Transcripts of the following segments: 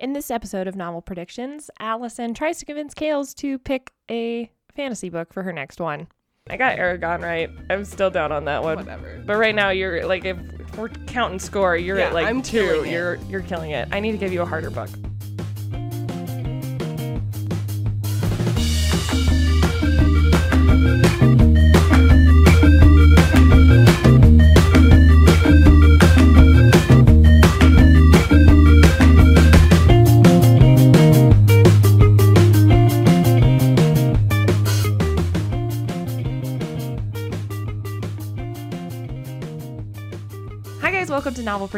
In this episode of Novel Predictions, Alyson tries to convince Kales to pick a fantasy book for her next one. I got Eragon right. I'm still down on that one. Whatever. But right now you're like if we're counting score, you're Yeah, at like I'm two. You're you're killing it. I need to give you a harder book.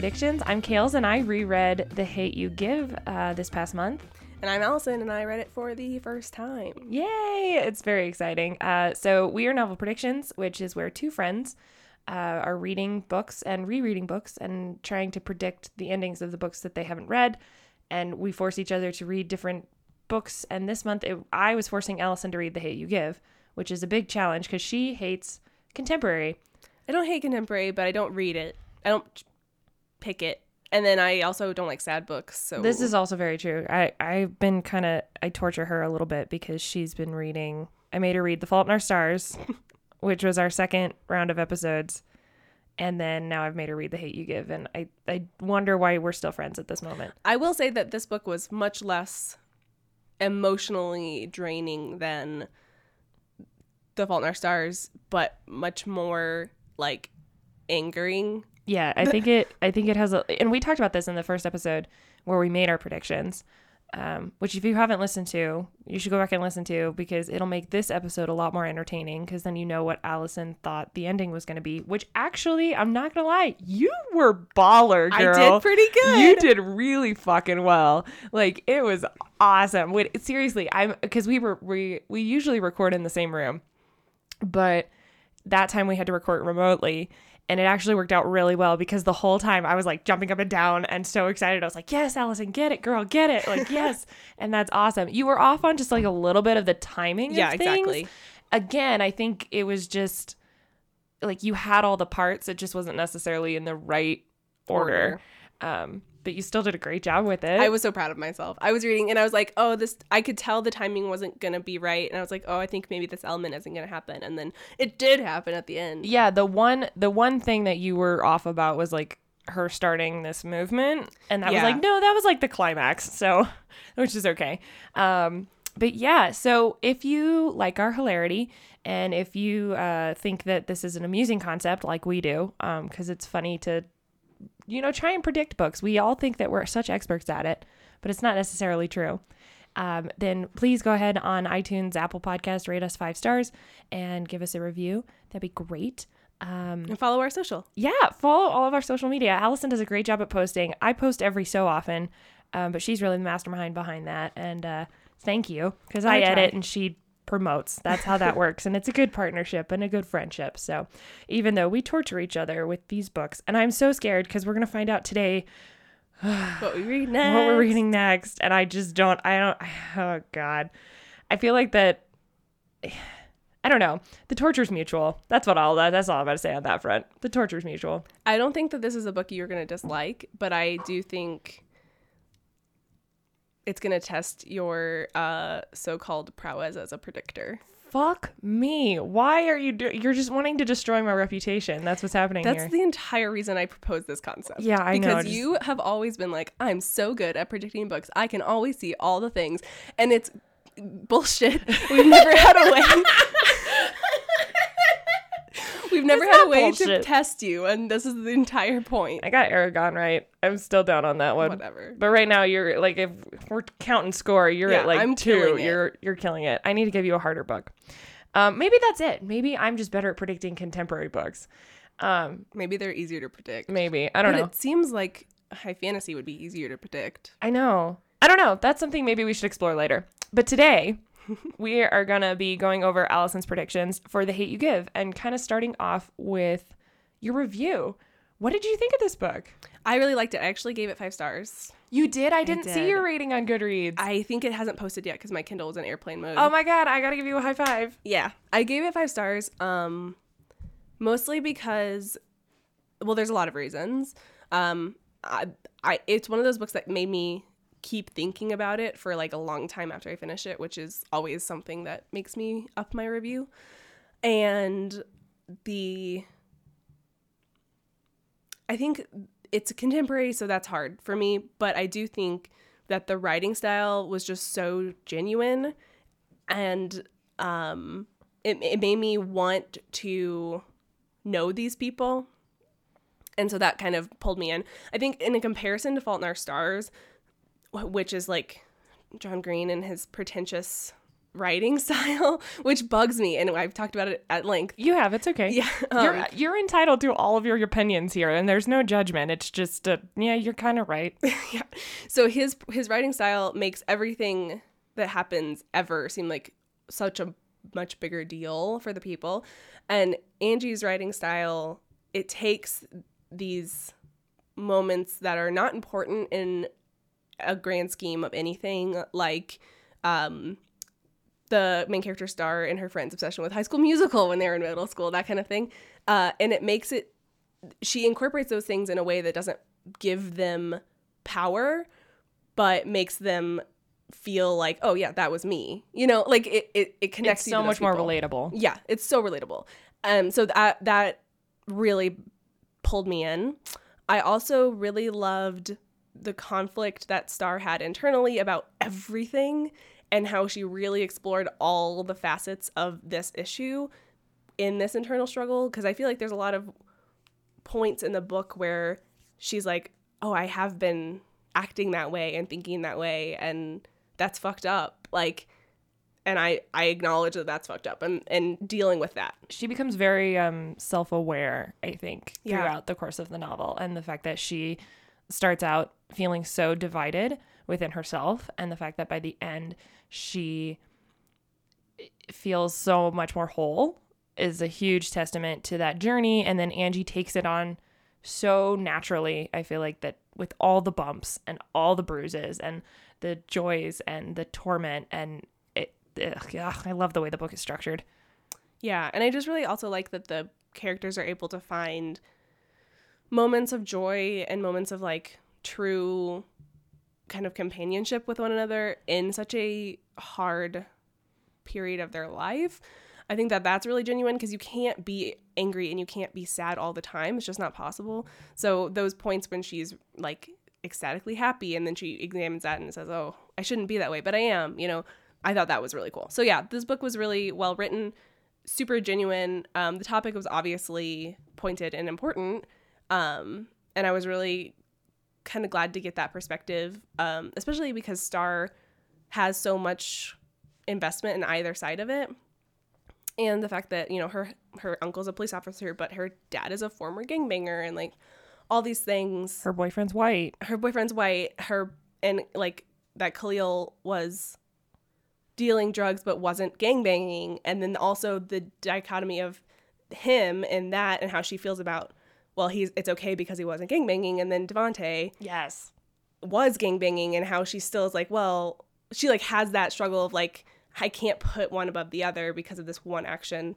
Predictions. I'm Kales and I reread The Hate U Give uh, this past month. And I'm Alyson, and I read it for the first time. Yay! It's very exciting. Uh, so, we are Novel Predictions, which is where two friends uh, are reading books and rereading books and trying to predict the endings of the books that they haven't read. And we force each other to read different books. And this month, it, I was forcing Alyson to read The Hate U Give, which is a big challenge because she hates contemporary. I don't hate contemporary, but I don't read it. I don't pick it. And then I also don't like sad books. So This is also very true. I, I've been kind of, I torture her a little bit because she's been reading, I made her read The Fault in Our Stars, which was our second round of episodes. And then now I've made her read The Hate U Give. And I, I wonder why we're still friends at this moment. I will say that this book was much less emotionally draining than The Fault in Our Stars, but much more like angering. Yeah, I think it, I think it has a, and we talked about this in the first episode where we made our predictions. Um, which if you haven't listened to, you should go back and listen to because it'll make this episode a lot more entertaining because then you know what Alyson thought the ending was going to be. Which actually, I'm not gonna lie, you were baller, girl. I did pretty good. You did really fucking well. Like it was awesome. Wait, seriously, I'm because we were we we usually record in the same room, but that time we had to record remotely. And it actually worked out really well because the whole time I was like jumping up and down and so excited. I was like, yes, Alyson, get it, girl, get it. Like, yes. and that's awesome. You were off on just like a little bit of the timing. Yeah, exactly. Again, I think it was just like you had all the parts. It just wasn't necessarily in the right order. Um, but you still did a great job with it. I was so proud of myself. I was reading and I was like, oh, this, I could tell the timing wasn't going to be right. And I was like, oh, I think maybe this element isn't going to happen. And then it did happen at the end. yeah the one the one thing that you were off about was like her starting this movement and that was like no that was like the climax so which is okay um but yeah so if you like our hilarity and if you uh, think that this is an amusing concept like we do because it's funny to you know try and predict books we all think that we're such experts at it but it's not necessarily true um, then please go ahead on iTunes, Apple Podcast, rate us five stars, and give us a review. That'd be great. Um, And follow our social. yeah, follow all of our social media. Alyson does a great job at posting. I post every so often, um, but she's really the mastermind behind that. And uh, thank you because I, I edit and she promotes. That's how that works, and it's a good partnership and a good friendship. So even though we torture each other with these books, and I'm so scared because we're gonna find out today What we read next. what we're reading next. and i just don't i don't oh god. I feel like that i don't know. The torture's mutual. That's what all that's all i'm gonna say on that front. The torture's mutual. I don't think that this is a book you're going to dislike, but I do think it's going to test your uh, so-called prowess as a predictor. fuck me why are you do- you're just wanting to destroy my reputation that's what's happening That's here the entire reason I proposed this concept. Yeah, I know, Because you have always been like, I'm so good at predicting books. I can always see all the things. And it's bullshit. We've never had a way. We've never had a way bullshit. to test you, and this is the entire point. i got eragon right i'm still down on that one Whatever. but right now you're like if we're counting score you're Yeah, at like I'm two you're you're killing it i need to give you a harder book um, maybe that's it maybe i'm just better at predicting contemporary books um, Maybe they're easier to predict. maybe i don't but know it seems like high fantasy would be easier to predict. I know. I don't know. That's something maybe we should explore later. But today, we are going to be going over Alyson's predictions for The Hate U Give and kind of starting off with your review. What did you think of this book? I really liked it. I actually gave it five stars. You did? I didn't see did. your rating on Goodreads. I think it hasn't posted yet because my Kindle is in airplane mode. oh my God, I got to give you a high five. yeah, I gave it five stars. Um, mostly because, well, there's a lot of reasons. Um, I, I it's one of those books that made me keep thinking about it for like a long time after I finish it, which is always something that makes me up my review. And the I think it's a contemporary, so that's hard for me, but I do think that the writing style was just so genuine and um it, it made me want to know these people and so that kind of pulled me in i think in a comparison to fault in our stars which is like john green and his pretentious writing style which bugs me and i've talked about it at length You have. It's okay. yeah You're um, you're entitled to all of your opinions here, and there's no judgment. It's just, uh, yeah, you're kind of right. yeah. So his his writing style makes everything that happens ever seem like such a much bigger deal for the people. And Angie's writing style, it takes these moments that are not important in a grand scheme of anything, like um the main character star and her friend's obsession with high school musical when they were in middle school, that kind of thing. Uh, and it makes it she incorporates those things in a way that doesn't give them power but makes them feel like oh yeah that was me you know like it it, it connects so much more relatable. yeah it's so relatable um so that that really pulled me in i also really loved the conflict that star had internally about everything and how she really explored all the facets of this issue in this internal struggle because i feel like there's a lot of points in the book where she's like, "Oh, I have been acting that way and thinking that way and that's fucked up." Like and I I acknowledge that that's fucked up and and dealing with that. she becomes very um, self-aware i think Yeah. throughout the course of the novel and the fact that she starts out feeling so divided within herself and the fact that by the end she feels so much more whole is a huge testament to that journey. And then angie takes it on so naturally i feel like that with all the bumps and all the bruises and the joys and the torment and it ugh, yeah, i love the way the book is structured. Yeah, and I just really also like that the characters are able to find moments of joy and moments of like true kind of companionship with one another in such a hard period of their life. I think that that's really genuine because you can't be angry and you can't be sad all the time. It's just not possible. So those points when she's like ecstatically happy and then she examines that and says, "Oh, I shouldn't be that way, but I am." You know, I thought that was really cool. So yeah, this book was really well written, super genuine. Um, the topic was obviously pointed and important, um, and I was really kind of glad to get that perspective, um, especially because Star has so much investment in either side of it. And the fact that you know her her uncle's a police officer but her dad is a former gangbanger and like all these things. Her boyfriend's white. Her boyfriend's white. Her and like that khalil was dealing drugs but wasn't gangbanging. And then also the dichotomy of him and that and how she feels about well he's it's okay because he wasn't gangbanging. And then devante yes. was gangbanging and how she still is like, well, she like has that struggle of like, I can't put one above the other because of this one action.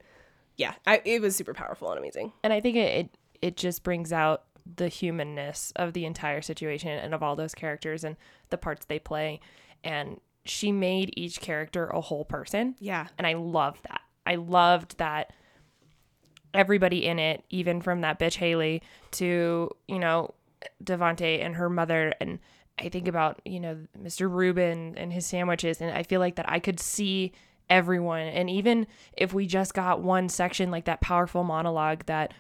Yeah, I, it was super powerful and amazing. and i think it, it it just brings out the humanness of the entire situation and of all those characters and the parts they play. And she made each character a whole person. Yeah, and i loved that. I loved that everybody in it even from that bitch haley to you know devante and her mother and i think about you know mr rubin and his sandwiches and i feel like that i could see everyone and even if we just got one section like that powerful monologue that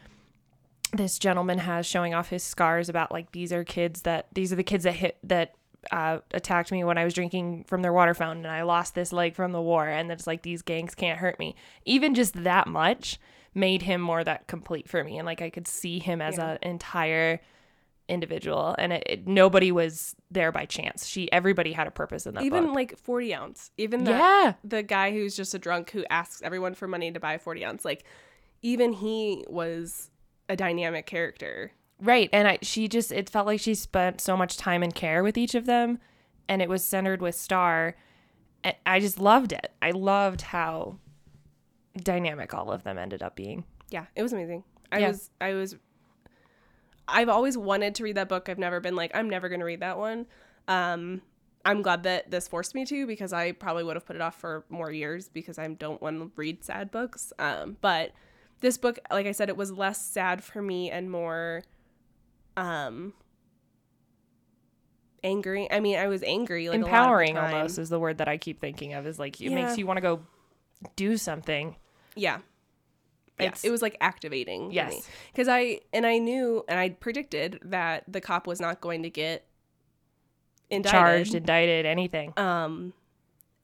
this gentleman has showing off his scars about like these are kids that these are the kids that hit that uh, attacked me when I was drinking from their water fountain and I lost this leg from the war and it's like these gangs can't hurt me. Even just that much made him more that complete for me and like I could see him as Yeah. an entire individual and it, it, nobody was there by chance. She everybody had a purpose in that even book. like 40 ounce. Even the, yeah. the guy who's just a drunk who asks everyone for money to buy 40 ounce. Like, even he was a dynamic character. Right. And I she just it felt like she spent so much time and care with each of them and it was centered with Star. And I just loved it. I loved how dynamic all of them ended up being. Yeah, it was amazing. I Yeah. was I was I've always wanted to read that book. I've never been like I'm never going to read that one. Um I'm glad that this forced me to because I probably would have put it off for more years because I don't want to read sad books. Um, but this book, like I said, it was less sad for me and more um angry. I mean, I was angry like a lot of the Empowering almost is the word that I keep thinking of. Is like it Yeah. makes you want to go do something. Yeah. Yes. it was like activating. Yes. Because I, and I knew and I predicted that the cop was not going to get indicted. Charged, indicted, anything. Um,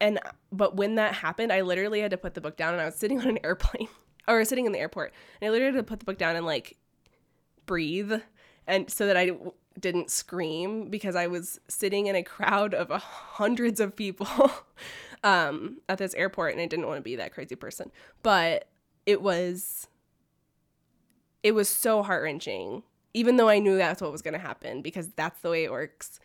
and, but when that happened, I literally had to put the book down and I was sitting on an airplane or sitting in the airport and I literally had to put the book down and like breathe and so that I w- didn't scream because I was sitting in a crowd of hundreds of people um, at this airport and I didn't want to be that crazy person. But it was it was so heart wrenching, even though I knew that's what was going to happen because that's the way it works.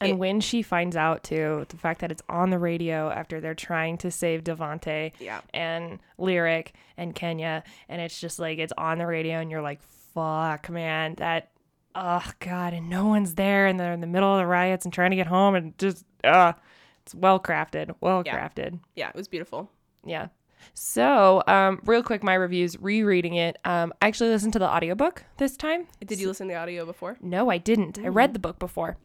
And it- when she finds out too, the fact that it's on the radio after they're trying to save Devante Yeah. and Lyric and Kenya, and it's just like it's on the radio, and you're like, "Fuck, man, that." Oh God, and no one's there, and they're in the middle of the riots and trying to get home, and just uh, it's well crafted, well Yeah. crafted. Yeah, it was beautiful. Yeah. So, um, real quick, my reviews, rereading it. Um, I actually listened to the audiobook this time. Did you listen to the audio before? No, I didn't. I read the book before.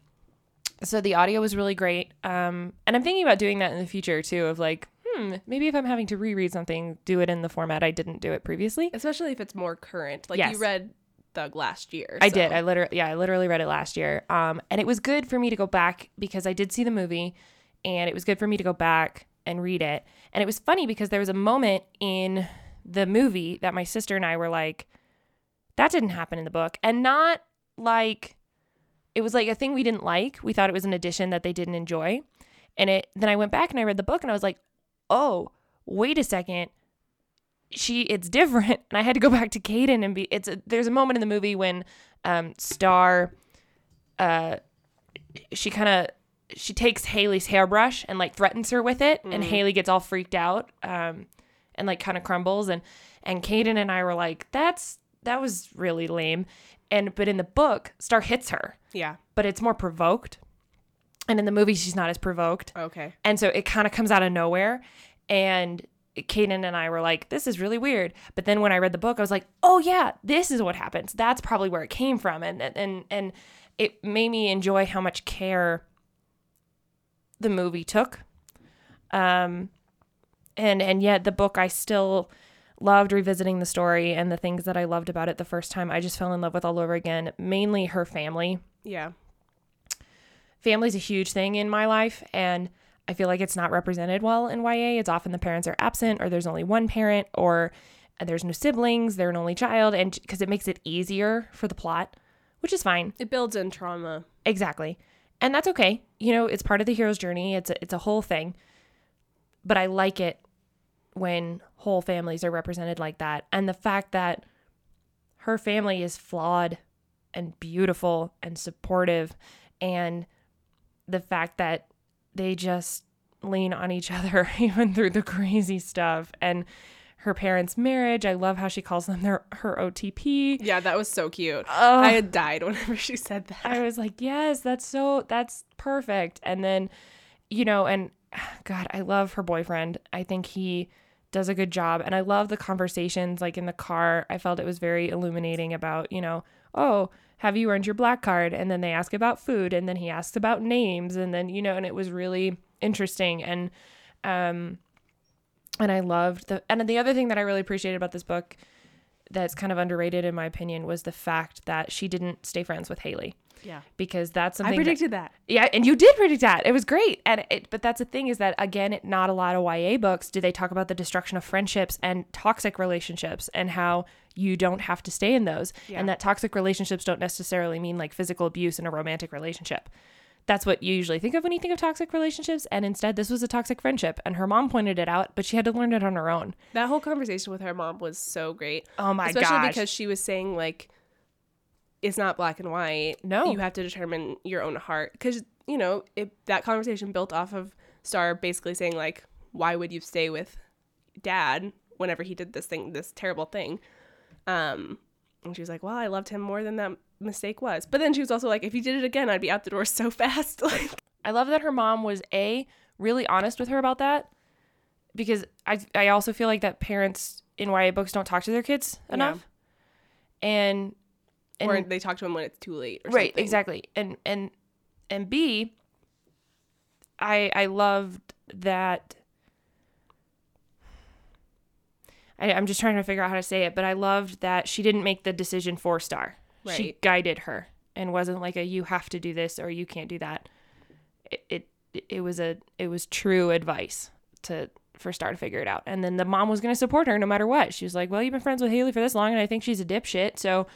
So the audio was really great. Um, and I'm thinking about doing that in the future too, of like, hmm, maybe if I'm having to reread something, do it in the format I didn't do it previously. Especially if it's more current. Like Yes. you read Thug last year. I so- did. I literally, yeah, I literally read it last year. Um, and it was good for me to go back because I did see the movie, and it was good for me to go back and read it. And it was funny because there was a moment in the movie that my sister and I were like, that didn't happen in the book, and not like it was like a thing we didn't like. We thought it was an addition that they didn't enjoy, and it. Then I went back and I read the book, and I was like, oh, wait a second she it's different and i had to go back to Caden and be it's a, there's a moment in the movie when um star uh she kind of she takes haley's hairbrush and like threatens her with it and haley gets all freaked out um and like kind of crumbles and and Caden and i were like that's that was really lame and but in the book star hits her Yeah. but it's more provoked and in the movie she's not as provoked Okay. and so it kind of comes out of nowhere. And Kaden and I were like, this is really weird. But then when I read the book, I was like, oh yeah, this is what happens. That's probably where it came from. And and and it made me enjoy how much care the movie took. Um and and yet the book I still loved revisiting the story and the things that I loved about it the first time. I just fell in love with all over again, mainly her family Yeah. family's a huge thing in my life and I feel like it's not represented well in YA. It's often the parents are absent or there's only one parent or there's no siblings, they're an only child and because it makes it easier for the plot, which is fine. It builds in trauma. Exactly. And that's okay. You know, it's part of the hero's journey. It's a, it's a whole thing. But I like it when whole families are represented like that. And the fact that her family is flawed and beautiful and supportive and the fact that they just lean on each other even through the crazy stuff and her parents' marriage. I love how she calls them their her OTP. Yeah, that was so cute. Oh. I had died whenever she said that. I was like, yes, that's so that's perfect. And then, you know, and God, I love her boyfriend. I think he does a good job. And I love the conversations like in the car. I felt it was very illuminating about, you know, oh, have you earned your black card? And then they ask about food and then he asks about names and then, you know, and it was really interesting and um and I loved the and the other thing that I really appreciated about this book that's kind of underrated in my opinion was the fact that she didn't stay friends with Haley yeah. because that's I something that- predicted that. yeah, and you did predict that. It was great. And it, but that's the thing is that again, it, not a lot of YA books do they talk about the destruction of friendships and toxic relationships and how you don't have to stay in those. Yeah. And that toxic relationships don't necessarily mean like physical abuse in a romantic relationship. That's what you usually think of when you think of toxic relationships. And instead, this was a toxic friendship. And her mom pointed it out, but she had to learn it on her own. That whole conversation with her mom was so great. Oh my Especially gosh. because she was saying like it's not black and white. No. You have to determine your own heart cuz you know, it, that conversation built off of Star basically saying like why would you stay with dad whenever he did this thing this terrible thing. Um and she was like, "Well, I loved him more than that mistake was." But then she was also like, "If you did it again, I'd be out the door so fast." like I love that her mom was a really honest with her about that because I I also feel like that parents in YA books don't talk to their kids Yeah. enough. And and or they talk to him when it's too late. Or right something. exactly and and and b i i loved that I, i'm just trying to figure out how to say it but i loved that she didn't make the decision for star she guided her and wasn't like a you have to do this or you can't do that it it, it was a it was true advice to for Star to figure it out. And then the mom was going to support her no matter what. She was like, "Well, you've been friends with Haley for this long, and I think she's a dipshit, so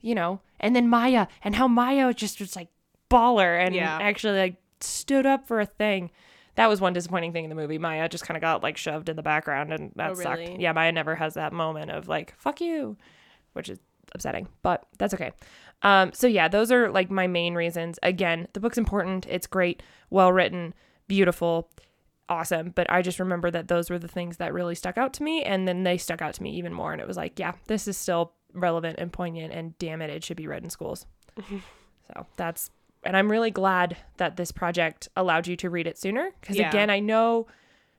you know." And then Maya, and how Maya just was like baller and Yeah. actually like stood up for a thing. That was one disappointing thing in the movie. Maya just kind of got like shoved in the background, and that Oh, sucked. Yeah, Maya never has that moment of like "fuck you," which is upsetting, but that's okay. Um, so yeah, those are like my main reasons. Again, the book's important. It's great, well written, beautiful, awesome. But I just remember that those were the things that really stuck out to me, and then they stuck out to me even more. And it was like, yeah, this is still relevant and poignant, and damn it, it should be read in schools. so that's, and I'm really glad that this project allowed you to read it sooner, because Yeah. again, I know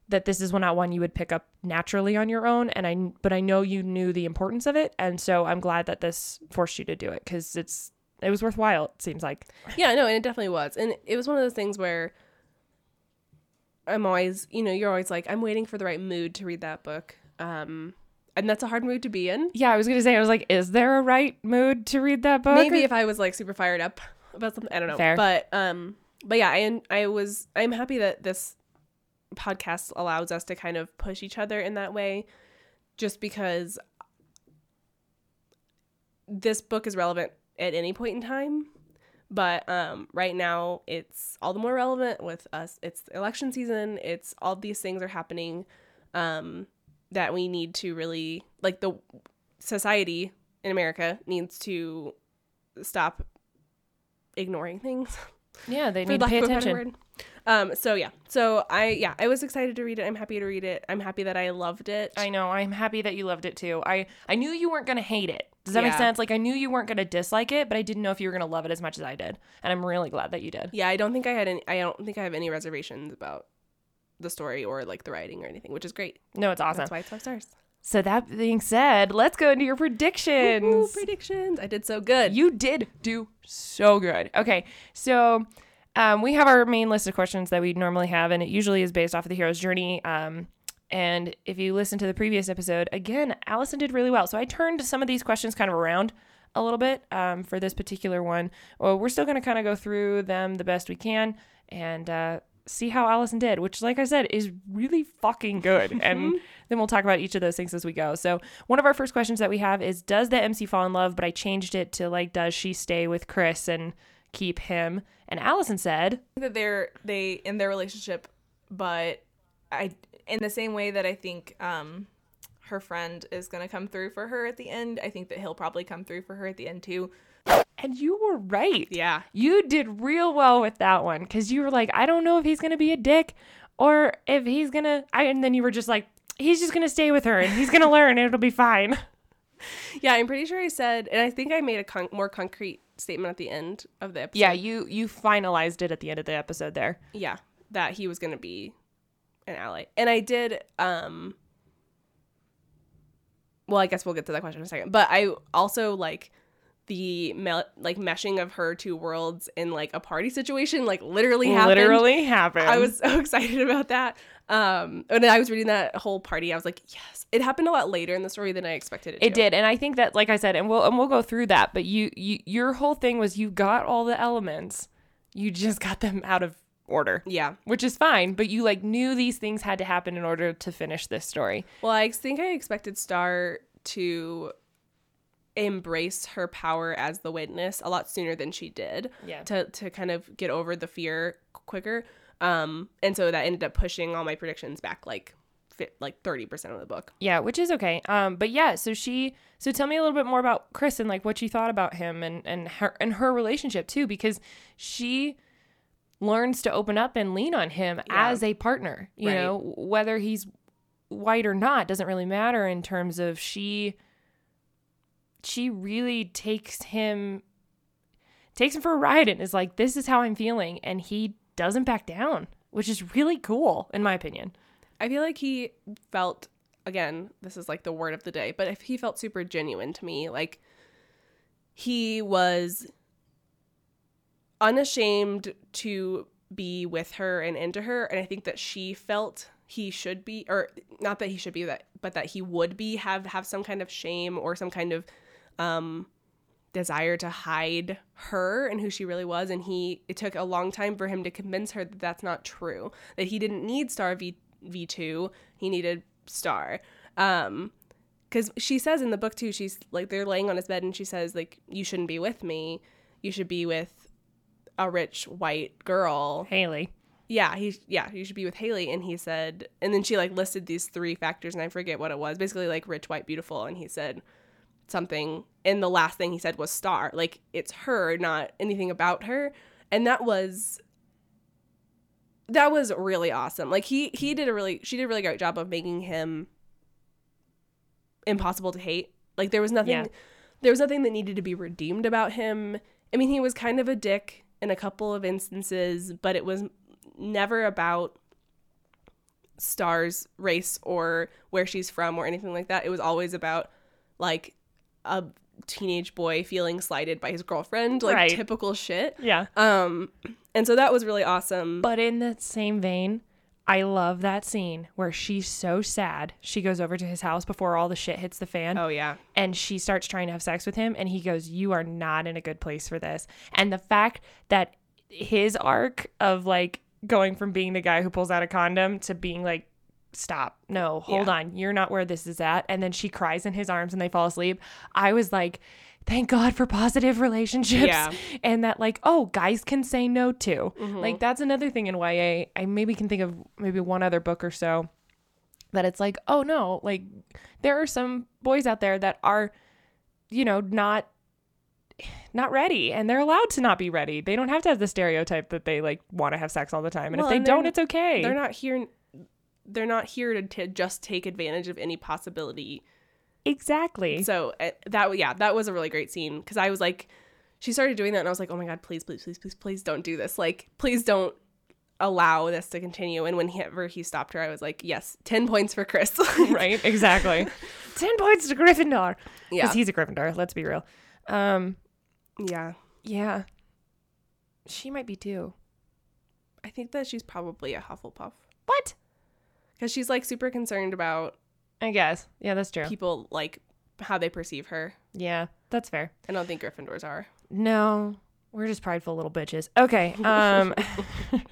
that this is one not one you would pick up naturally on your own and I but I know you knew the importance of it and so I'm glad that this forced you to do it cuz it's it was worthwhile it seems like. Yeah, no, and it definitely was. And it was one of those things where I'm always, you know, you're always like, I'm waiting for the right mood to read that book. Um, and that's a hard mood to be in. Yeah, I was going to say I was like is there a right mood to read that book? Maybe if I was like super fired up about something, I don't know. Fair. But um, but yeah, I I was I'm happy that this podcast allows us to kind of push each other in that way, just because this book is relevant at any point in time. But um, right now, it's all the more relevant with us. It's election season. It's all these things are happening um, that we need to really like the society in America needs to stop ignoring things yeah, they need to pay of a better attention. Um, so yeah, so I yeah I was excited to read it. I'm happy to read it. I'm happy that I loved it. I know. I'm happy that you loved it too. I I knew you weren't going to hate it. Does that make sense? Like I knew you weren't going to dislike it, but I didn't know if you were going to love it as much as I did. And I'm really glad that you did. yeah, I don't think I had any. I don't think I have any reservations about the story or like the writing or anything, which is great. No, it's awesome. That's why it's five stars. So that being said, let's go into your predictions. Ooh, predictions. I did so good. You did do so good. Okay, so um, we have our main list of questions that we normally have, and it usually is based off of the hero's journey. Um, and if you listen to the previous episode, again, Alyson did really well. So I turned some of these questions kind of around a little bit um, for this particular one. Well, we're still going to kind of go through them the best we can and uh, see how Alyson did, which, like I said, is really fucking good. and then we'll talk about each of those things as we go. So one of our first questions that we have is, does the MC fall in love? But I changed it to like, does she stay with Chris and keep him? And Alyson said, that they're they in their relationship, but I in the same way that I think um her friend is gonna come through for her at the end, I think that he'll probably come through for her at the end too. And you were right. yeah, You did real well with that one because you were like, I don't know if he's gonna be a dick or if he's gonna. And then you were just like, he's just gonna stay with her and he's gonna learn and it'll be fine. yeah. I'm pretty sure I said, and I think I made a con- more concrete statement at the end of the episode. Yeah, you you finalized it at the end of the episode there. yeah that he was going to be an ally and i did um well i guess we'll get to that question in a second but i also like the mel- like meshing of her two worlds in like a party situation like literally happened Literally happened. i was so excited about that um when i was reading that whole party i was like yes it happened a lot later in the story than i expected it, It to. did, and I think that, like I said, and we'll and we'll go through that. But you, you, your whole thing was you got all the elements, you just got them out of order, yeah which is fine. But you like knew these things had to happen in order to finish this story. Well, I think I expected Star to embrace her power as the witness a lot sooner than she did. Yeah. To to kind of get over the fear quicker. Um, and so that ended up pushing all my predictions back like fit like 30% of the book. Yeah, which is okay. Um, but yeah, so she, so tell me a little bit more about Chris and like what you thought about him and and her and her relationship too, because she learns to open up and lean on him Yeah. as a partner. You Right. know, whether he's white or not doesn't really matter in terms of she. She really takes him, takes him for a ride and is like, "This is how I'm feeling," and he doesn't back down, which is really cool in my opinion. I feel like he felt again, this is like the word of the day, but if he felt super genuine to me, like he was unashamed to be with her and into her and I think that she felt he should be or not that he should be that but that he would be have have some kind of shame or some kind of um desire to hide her and who she really was. And he it took a long time for him to convince her that that's not true that he didn't need star v v2 he needed star. Um because she says in the book too she's like they're laying on his bed and she says like you shouldn't be with me. You should be with a rich white girl. Haley. yeah he yeah you should be with haley and he said and then she like listed these three factors and i forget what it was. Basically like rich white beautiful. And he said something and the last thing he said was star. Like it's her not anything about her. And that was that was really awesome. Like he he did a really she did a really great job of making him impossible to hate. Like there was nothing Yeah. there was nothing that needed to be redeemed about him. I mean he was kind of a dick in a couple of instances but it was never about star's race or where she's from or anything like that. It was always about like a teenage boy feeling slighted by his girlfriend like Right. typical shit Yeah. um and so that was really awesome But in the same vein, I love that scene where she's so sad. She goes over to his house before all the shit hits the fan. oh yeah and she starts trying to have sex with him and he goes you are not in a good place for this and the fact that his arc of like going from being the guy who pulls out a condom to being like stop no hold Yeah. on you're not where this is at and then she cries in his arms and they fall asleep i was like thank god for positive relationships Yeah. and that like oh guys can say no too Mm-hmm. like that's another thing in ya i maybe can think of maybe one other book or so that it's like, oh no, like there are some boys out there that are, you know, not not ready and they're allowed to not be ready. They don't have to have the stereotype that they like want to have sex all the time. And Well, if they and don't, it's okay. they're not here they're not here to, to just take advantage of any possibility exactly. so uh, that yeah that was a really great scene because i was like she started doing that and i was like oh my god please please please please please don't do this like please don't allow this to continue and whenever he stopped her i was like yes 10 points for chris right? Exactly. 10 points to Gryffindor. yeah Cuz he's a Gryffindor, let's be real. Um yeah yeah. She might be too. i think that she's probably a hufflepuff What? Because she's like super concerned about I guess. Yeah, that's true. people like how they perceive her Yeah, that's fair. i don't think gryffindors are No, we're just prideful little bitches. Okay, um,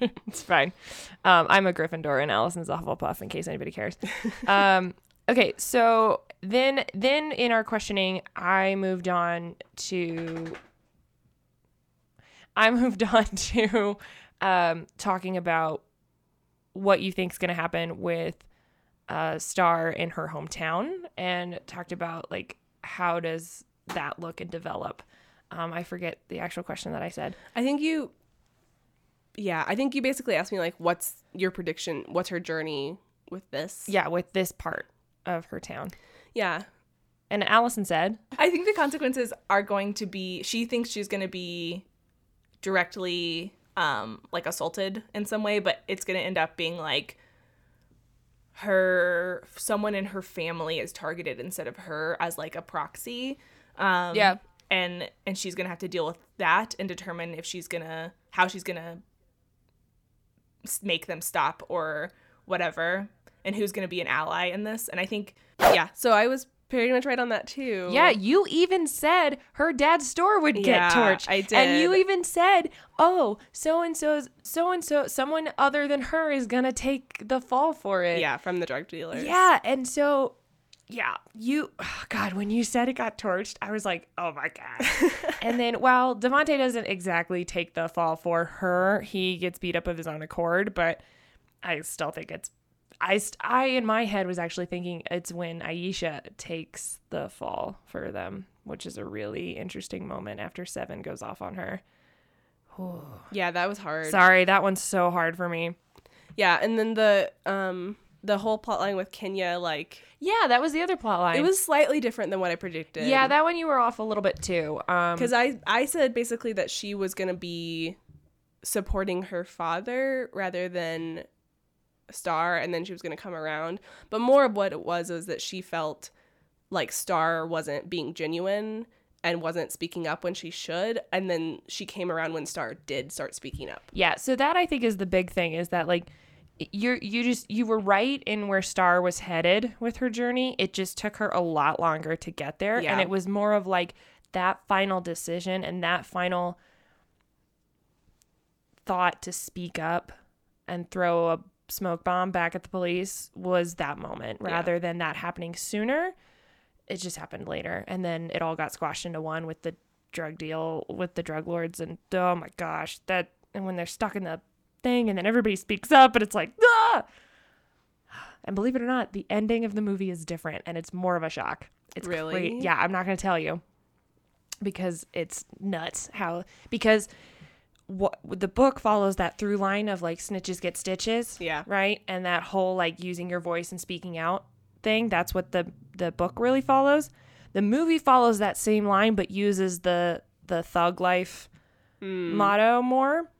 it's fine. Um, I'm a Gryffindor and Alyson's a Hufflepuff. In case anybody cares. Um, okay, so then then in our questioning, I moved on to. I moved on to um, talking about what you think is going to happen with uh, Star in her hometown, and talked about like how does that look and develop. Um, I forget the actual question that I said. I think you Yeah, I think you basically asked me like what's your prediction, what's her journey with this? Yeah, with this part of her town. Yeah. And Alyson said, I think the consequences are going to be she thinks she's going to be directly um like assaulted in some way, but it's going to end up being like her someone in her family is targeted instead of her as like a proxy. Um Yeah. and and she's going to have to deal with that and determine if she's going to how she's going to make them stop or whatever and who's going to be an ally in this. And I think Yeah. So I was pretty much right on that too. Yeah, you even said her dad's store would get Yeah, torched. I did. And you even said, oh, so and so's so and so, someone other than her is gonna take the fall for it. Yeah, from the drug dealers. Yeah, and so yeah, you oh God, when you said it got torched, I was like, oh my God. and then while DeVante doesn't exactly take the fall for her, he gets beat up of his own accord, but I still think it's I, st- I in my head was actually thinking it's when Iesha takes the fall for them, which is a really interesting moment after Seven goes off on her. Yeah, that was hard. Sorry, that one's so hard for me. Yeah, and then the um the whole plot line with Kenya, like Yeah, that was the other plot line. it was slightly different than what I predicted. yeah, that one you were off a little bit too. Um, because I I said basically that she was gonna be supporting her father rather than Star and then she was going to come around. But more of what it was was that she felt like Star wasn't being genuine and wasn't speaking up when she should and then she came around when Star did start speaking up. Yeah, so that I think is the big thing is that like you're you just you were right in where Star was headed with her journey. It just took her a lot longer to get there Yeah. and it was more of like that final decision and that final thought to speak up and throw a smoke bomb back at the police was that moment Yeah. rather than that happening sooner. It just happened later and then it all got squashed into one with the drug deal with the drug lords and oh my gosh, that and when they're stuck in the thing and then everybody speaks up and it's like ah! and believe it or not the ending of the movie is different and it's more of a shock it's Really? great yeah i'm not going to tell you because it's nuts how because what the book follows that through line of like snitches get stitches Yeah. right? And that whole like using your voice and speaking out thing that's what the the book really follows. The movie follows that same line but uses the the thug life motto more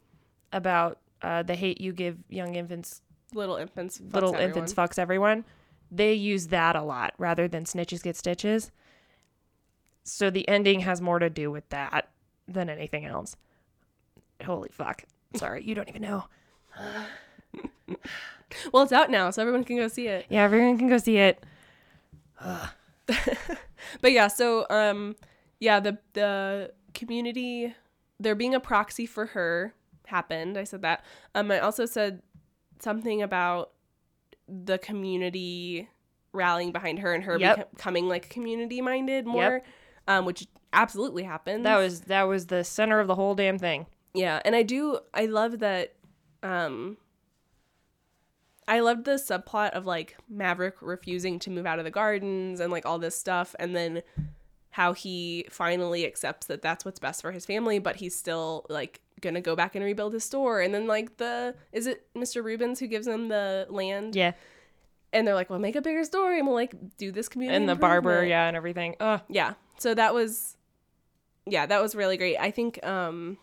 about uh, the hate you give young infants Little infants fucks little everyone. infants fucks everyone. They use that a lot rather than snitches get stitches. So the ending has more to do with that than anything else holy fuck sorry you don't even know Well, it's out now so everyone can go see it. yeah everyone can go see it But yeah, so um yeah, the the community there being a proxy for her happened. I said that. Um I also said something about the community rallying behind her and her Yep. becoming like community minded more. Um which absolutely happened. that was that was the center of the whole damn thing Yeah, and I do I love that um I loved the subplot of like Maverick refusing to move out of the gardens and like all this stuff and then how he finally accepts that that's what's best for his family but he's still like going to go back and rebuild his store. And then like the is it Mr. Rubens who gives him the land? Yeah. And they're like well make a bigger story and we'll like do this community and the barber yeah and everything. Ugh. yeah so that was yeah that was really great. I think um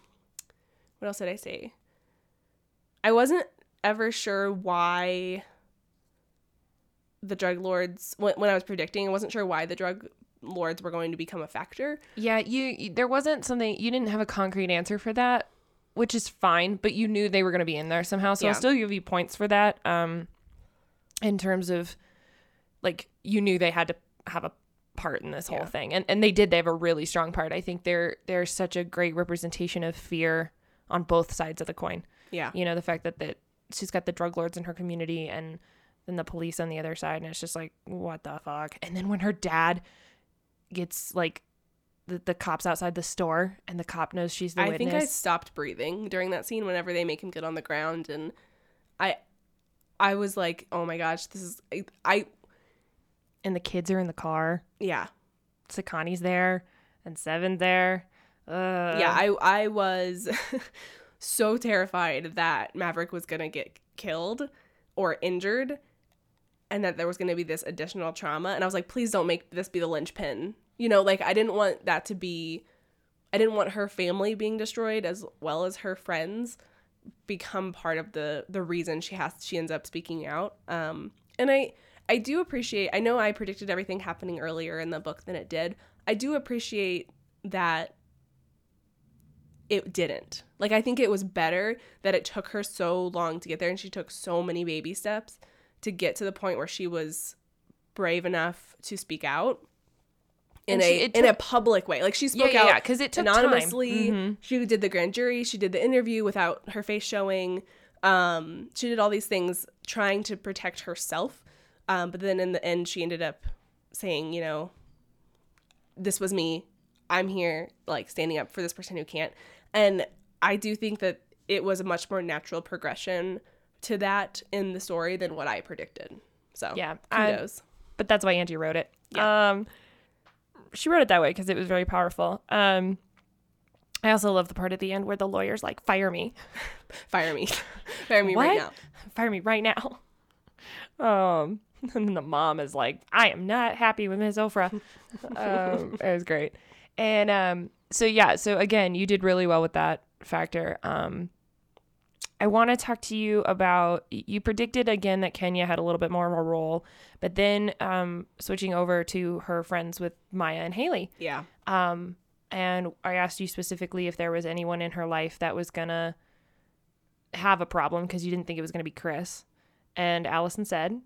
what else did i say i wasn't ever sure why the drug lords when, when i was predicting i wasn't sure why the drug lords were going to become a factor Yeah, you, you there wasn't something you didn't have a concrete answer for that, which is fine, but you knew they were going to be in there somehow. So Yeah. I'll still give you points for that. Um in terms of like you knew they had to have a part in this whole Yeah. thing. And and they did. They have a really strong part. I think they're they're such a great representation of fear on both sides of the coin. yeah You know, the fact that that she's got the drug lords in her community and then the police on the other side and it's just like what the fuck. And then when her dad gets like the, the cops outside the store and the cop knows she's the i witness. I think i stopped breathing during that scene whenever they make him get on the ground and i i was like oh my gosh this is i, I and the kids are in the car. yeah Sekani's there and Seven's there. Uh, yeah i i was so terrified that maverick was gonna get killed or injured and that there was gonna be this additional trauma and i was like please don't make this be the linchpin. You know like i didn't want that to be i didn't want her family being destroyed as well as her friends become part of the the reason she has she ends up speaking out. Um and i i do appreciate i know i predicted everything happening earlier in the book than it did. I do appreciate that it didn't. Like I think it was better that it took her so long to get there and she took so many baby steps to get to the point where she was brave enough to speak out in And a she- it in a public way. Like she spoke yeah, out yeah, because it took time. anonymously. Mhm. She did the grand jury, she did the interview without her face showing. Um she did all these things trying to protect herself. Um but then in the end she ended up saying, you know, this was me. I'm here, like standing up for this person who can't. And I do think that it was a much more natural progression to that in the story than what I predicted. So Yeah, I- kudos. but that's why Angie wrote it. Um, she wrote it that way because it was very powerful. Um, I also love the part at the end where the lawyer's like, "Fire me, Fire me, fire me What? right now. fire me right now." Um, and then the mom is like, "I am not happy with Miss Ofrah." um, it was great, and um, so yeah, so again, you did really well with that factor. Um, I want to talk to you about you predicted again that Kenya had a little bit more of a role, but then um, switching over to her friends with Maya and Haley. Yeah. Um, and I asked you specifically if there was anyone in her life that was gonna have a problem because you didn't think it was gonna be Chris. And Alyson said,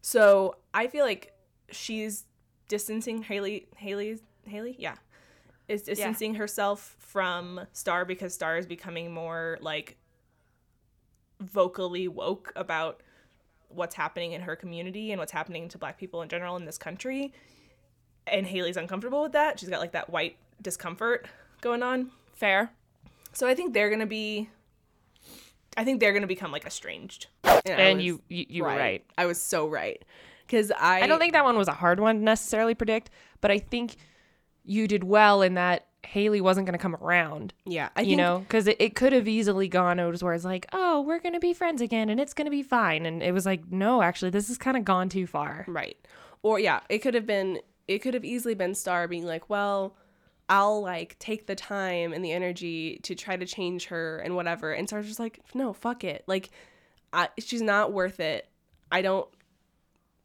So I feel like she's distancing Haley. Haley's Haley, yeah, is distancing herself from Star because Star is becoming more like vocally woke about what's happening in her community and what's happening to Black people in general in this country. And Hailey's uncomfortable with that. She's got like that white discomfort going on. "Fair." So I think they're gonna be. I think they're gonna become like estranged. I And was you, you, you were right. I was so right. Because I, I don't think that one was a hard one to necessarily predict, but I think you did well in that Hailey wasn't going to come around. Yeah. I you think, know, because it, it could have easily gone over where it's like, oh, we're going to be friends again and it's going to be fine. And it was like, no, actually, this has kind of gone too far. Right. Or yeah, it could have been it could have easily been Star being like, "Well, I'll like take the time and the energy to try to change her and whatever." And Star's just like, "No, fuck it. Like I, she's not worth it. I don't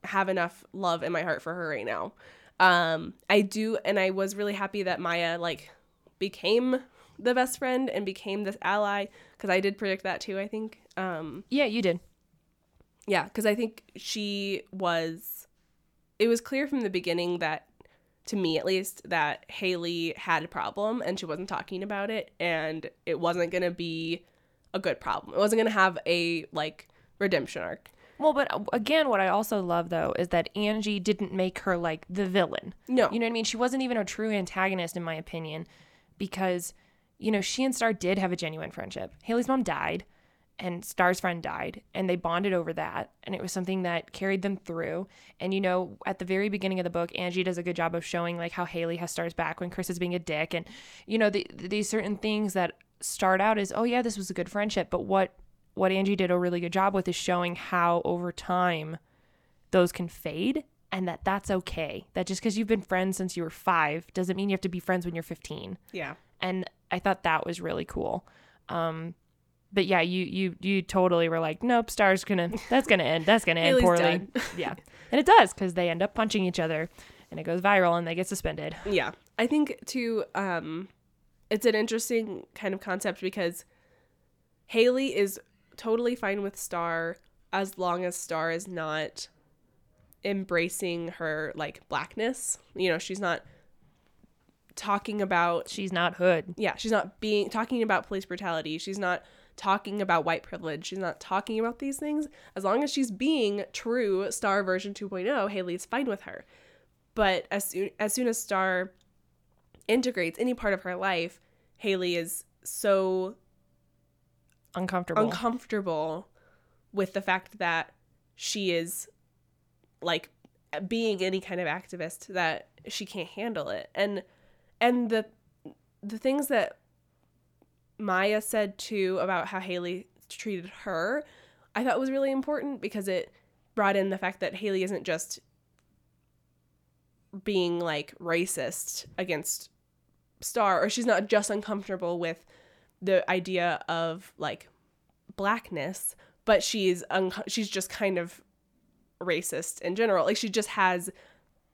have enough love in my heart for her right now." Um I do and I was really happy that Maya like became the best friend and became this ally because I did predict that too, I think. Um Yeah, you did. yeah, because I think she was. It was clear from the beginning that, to me at least, that Hailey had a problem and she wasn't talking about it, and it wasn't gonna be a good problem. It wasn't gonna have a like redemption arc. Well, but uh, again, what I also love though is that Angie didn't make her like the villain. No. You know what I mean? She wasn't even a true antagonist, in my opinion, because, you know, she and Star did have a genuine friendship. Hailey's mom died and Star's friend died, and they bonded over that. And it was something that carried them through. And, you know, at the very beginning of the book, Angie does a good job of showing like how Hailey has Star's back when Chris is being a dick. And, you know, the, these certain things that start out as, oh, yeah, this was a good friendship. But what, what Angie did a really good job with is showing how over time those can fade and that that's okay. That just because you've been friends since you were five doesn't mean you have to be friends when you're 15. Yeah. And I thought that was really cool. Um, but yeah, you you you totally were like, nope, Star's gonna that's gonna end that's gonna end poorly. yeah, and it does because they end up punching each other, and it goes viral, and they get suspended. Yeah. I think too um it's an interesting kind of concept because Hailey is totally fine with Star as long as Star is not embracing her like blackness. You know, she's not talking about She's not hood. yeah, she's not being talking about police brutality. She's not talking about white privilege. She's not talking about these things. As long as she's being true Star version 2.0, Hailey's fine with her. But as soon as soon as Star integrates any part of her life, Hailey is so Uncomfortable. uncomfortable with the fact that she is like being any kind of activist that she can't handle it and and the the things that Maya said too about how Hailey treated her I thought was really important because it brought in the fact that Hailey isn't just being like racist against Star or she's not just uncomfortable with the idea of like blackness, but she's un- she's just kind of racist in general. Like she just has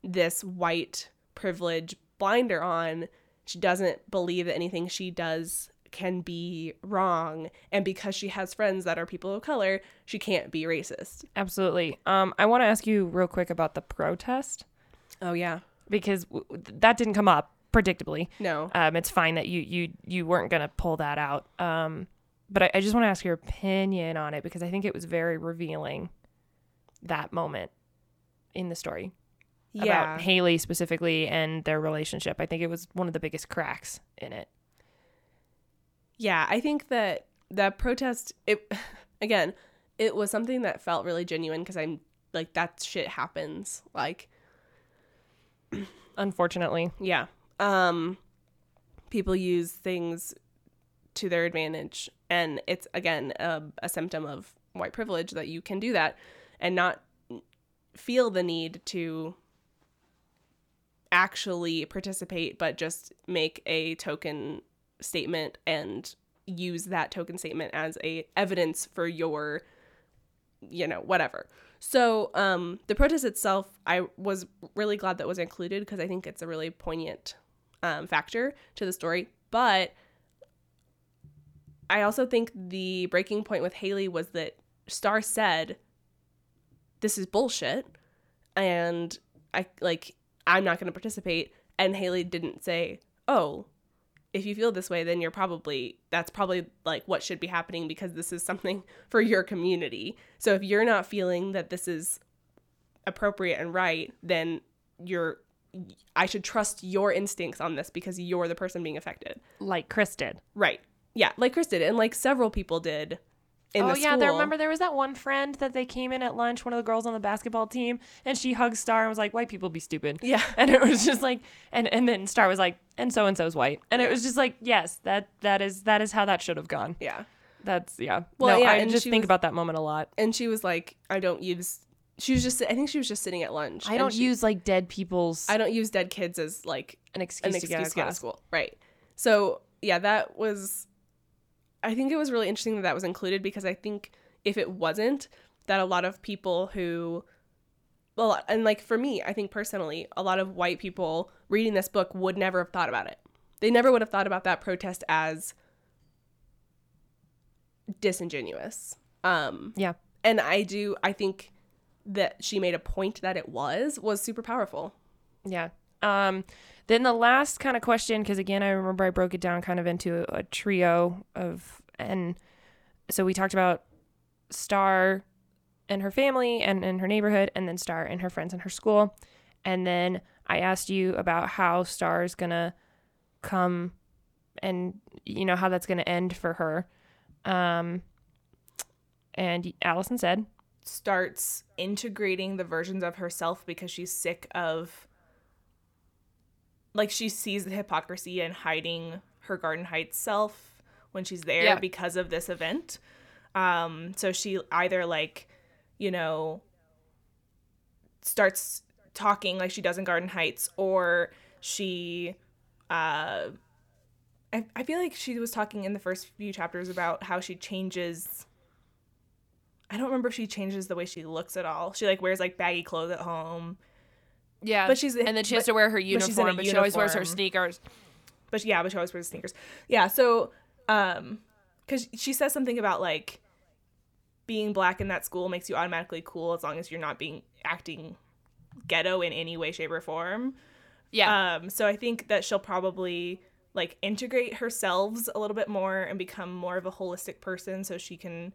this white privilege blinder on. She doesn't believe that anything she does can be wrong, and because she has friends that are people of color, she can't be racist. Absolutely. Um, I want to ask you real quick about the protest Oh yeah. because w- that didn't come up predictably. No. Um, it's fine that you you you weren't gonna pull that out. Um, but I, I just want to ask your opinion on it because I think it was very revealing that moment in the story Yeah. about Hailey specifically and their relationship. I think it was one of the biggest cracks in it. Yeah, I think that the protest it again, it was something that felt really genuine because I'm like that shit happens. Like Unfortunately, yeah. Um people use things to their advantage. And it's again a, a symptom of white privilege that you can do that and not feel the need to actually participate but just make a token statement and use that token statement as a evidence for your you know whatever. So um the protest itself i was really glad that was included because i think it's a really poignant um, factor to the story but i also think the breaking point with hailey was that star said this is bullshit and i like i'm not going to participate and hailey didn't say oh if you feel this way then you're probably that's probably like what should be happening because this is something for your community. So if you're not feeling that this is appropriate and right then you're i should trust your instincts on this because you're the person being affected like Chris did. right yeah like chris did and like several people did in oh the yeah, there, remember there was that one friend that they came in at lunch, one of the girls on the basketball team, and she hugged Star and was like, "White people be stupid." yeah and it was just like, and and then Star was like, "And so and so's white," and it was just like, yes, that that is that is how that should have gone. yeah That's yeah. Well, no, yeah, I just think was- about that moment a lot. and she was like i don't use she was just i think she was just sitting at lunch I don't she- use like dead people's i don't use dead kids as like an excuse, an to excuse get out to of get out of school. Right. So yeah, that was. I think it was really interesting that that was included because I think if it wasn't, that a lot of people who, well, and like for me, I think personally, a lot of white people reading this book would never have thought about it. They never would have thought about that protest as disingenuous. Um, Yeah. and I do. I think that she made a point that it was was super powerful. Yeah. Um, then the last kind of question, because again, I remember I broke it down kind of into a, trio of, and so we talked about Star and her family and in her neighborhood, and then Star and her friends and her school. And then I asked you about how Star is going to come and, you know, how that's going to end for her. Um, and Alyson said, starts integrating the versions of herself because she's sick of like she sees the hypocrisy and hiding her garden heights self when she's there Yeah. because of this event um so she either like you know starts talking like she does in garden heights or she uh I, I feel like she was talking in the first few chapters about how she changes I don't remember if she changes the way she looks at all. She like wears like baggy clothes at home. yeah. But she's- and then she has but- to wear her but she's in a uniform, but, she always wears her sneakers. But yeah, but she always wears sneakers. Yeah, so um cuz she says something about like being black in that school makes you automatically cool as long as you're not being acting ghetto in any way shape or form. Yeah. Um, so I think that she'll probably like integrate herself a little bit more and become more of a holistic person so she can,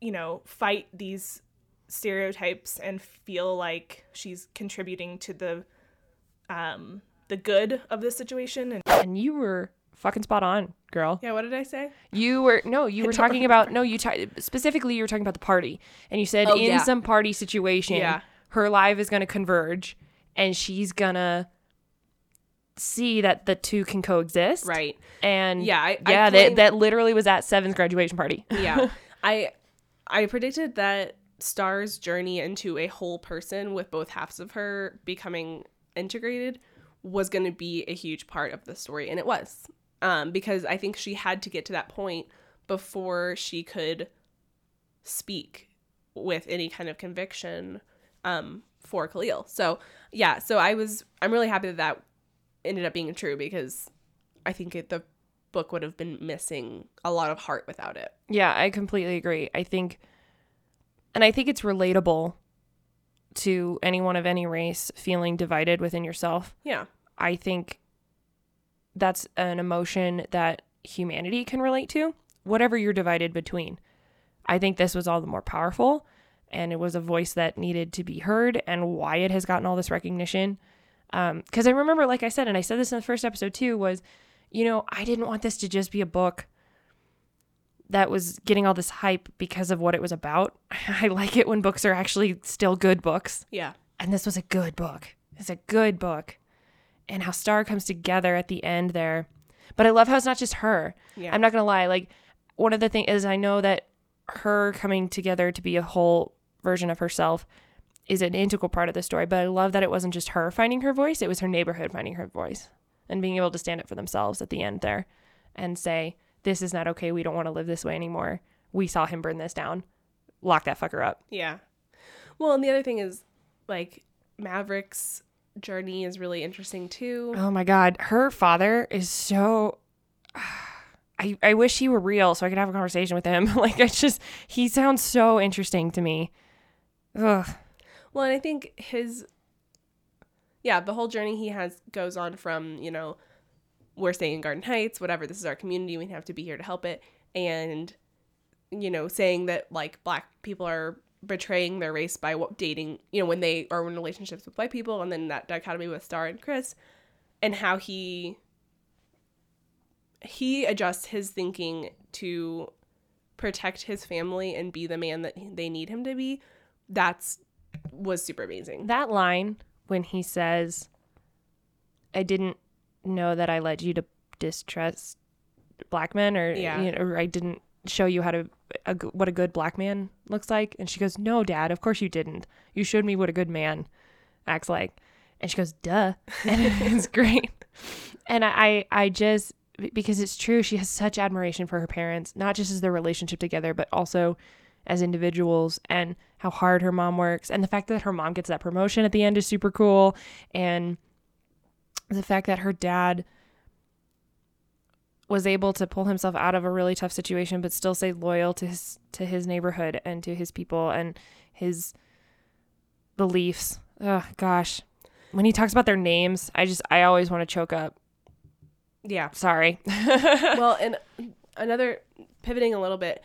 you know, fight these stereotypes and feel like she's contributing to the um the good of the situation and and you were fucking spot on, girl. Yeah. What did I say? You were no, you were talking about no, you t- specifically you were talking about the party, and you said Oh, in yeah. some party situation, Yeah. her life is going to converge, and she's gonna see that the two can coexist, Right. And Yeah, I- I yeah, claim- that that literally was at Seven's graduation party. yeah i i predicted that star's journey into a whole person with both halves of her becoming integrated was going to be a huge part of the story and it was. Um because i think she had to get to that point before she could speak with any kind of conviction um for khalil. So yeah so i was i'm really happy that that ended up being true because i think it, the book would have been missing a lot of heart without it Yeah, I completely agree. I think, and I think it's relatable to anyone of any race feeling divided within yourself. yeah I think that's an emotion that humanity can relate to, whatever you're divided between. I think this was all the more powerful, and it was a voice that needed to be heard, and why it has gotten all this recognition. Um, because I remember, like I said, and I said this in the first episode too, was, you know, I didn't want this to just be a book that was getting all this hype because of what it was about. I like it when books are actually still good books yeah and this was a good book. It's a good book. And how Star comes together at the end there. But I love how it's not just her. Yeah. I'm not gonna lie. Like one of the things is I know that her coming together to be a whole version of herself is an integral part of the story. But I love that it wasn't just her finding her voice, it was her neighborhood finding her voice and being able to stand up for themselves at the end there and say, this is not okay. We don't want to live this way anymore. We saw him burn this down. Lock that fucker up. Yeah. Well, and the other thing is, like, Maverick's journey is really interesting too. Oh my god, her father is so I, I wish he were real so I could have a conversation with him. like it's just he sounds so interesting to me. Ugh. Well, and I think his yeah, the whole journey he has goes on from, you know, we're staying in Garden Heights, whatever, this is our community, we have to be here to help it and you know, saying that like black people are betraying their race by what dating, you know, when they are in relationships with white people and then that dichotomy with Star and Chris and how he he adjusts his thinking to protect his family and be the man that they need him to be. That's was super amazing. That line when he says I didn't know that I led you to distrust black men or Yeah. you know, or I didn't show you how to a, what a good black man looks like. And she goes no dad of course you didn't. You showed me what a good man acts like. And she goes duh. And it's great. And I I just because it's true she has such admiration for her parents not just as their relationship together but also as individuals and how hard her mom works and the fact that her mom gets that promotion at the end is super cool and the fact that her dad was able to pull himself out of a really tough situation but still stay loyal to his to his neighborhood and to his people and his beliefs. Oh gosh. When he talks about their names, I just I always want to choke up. Yeah. Sorry. well, and another pivoting a little bit,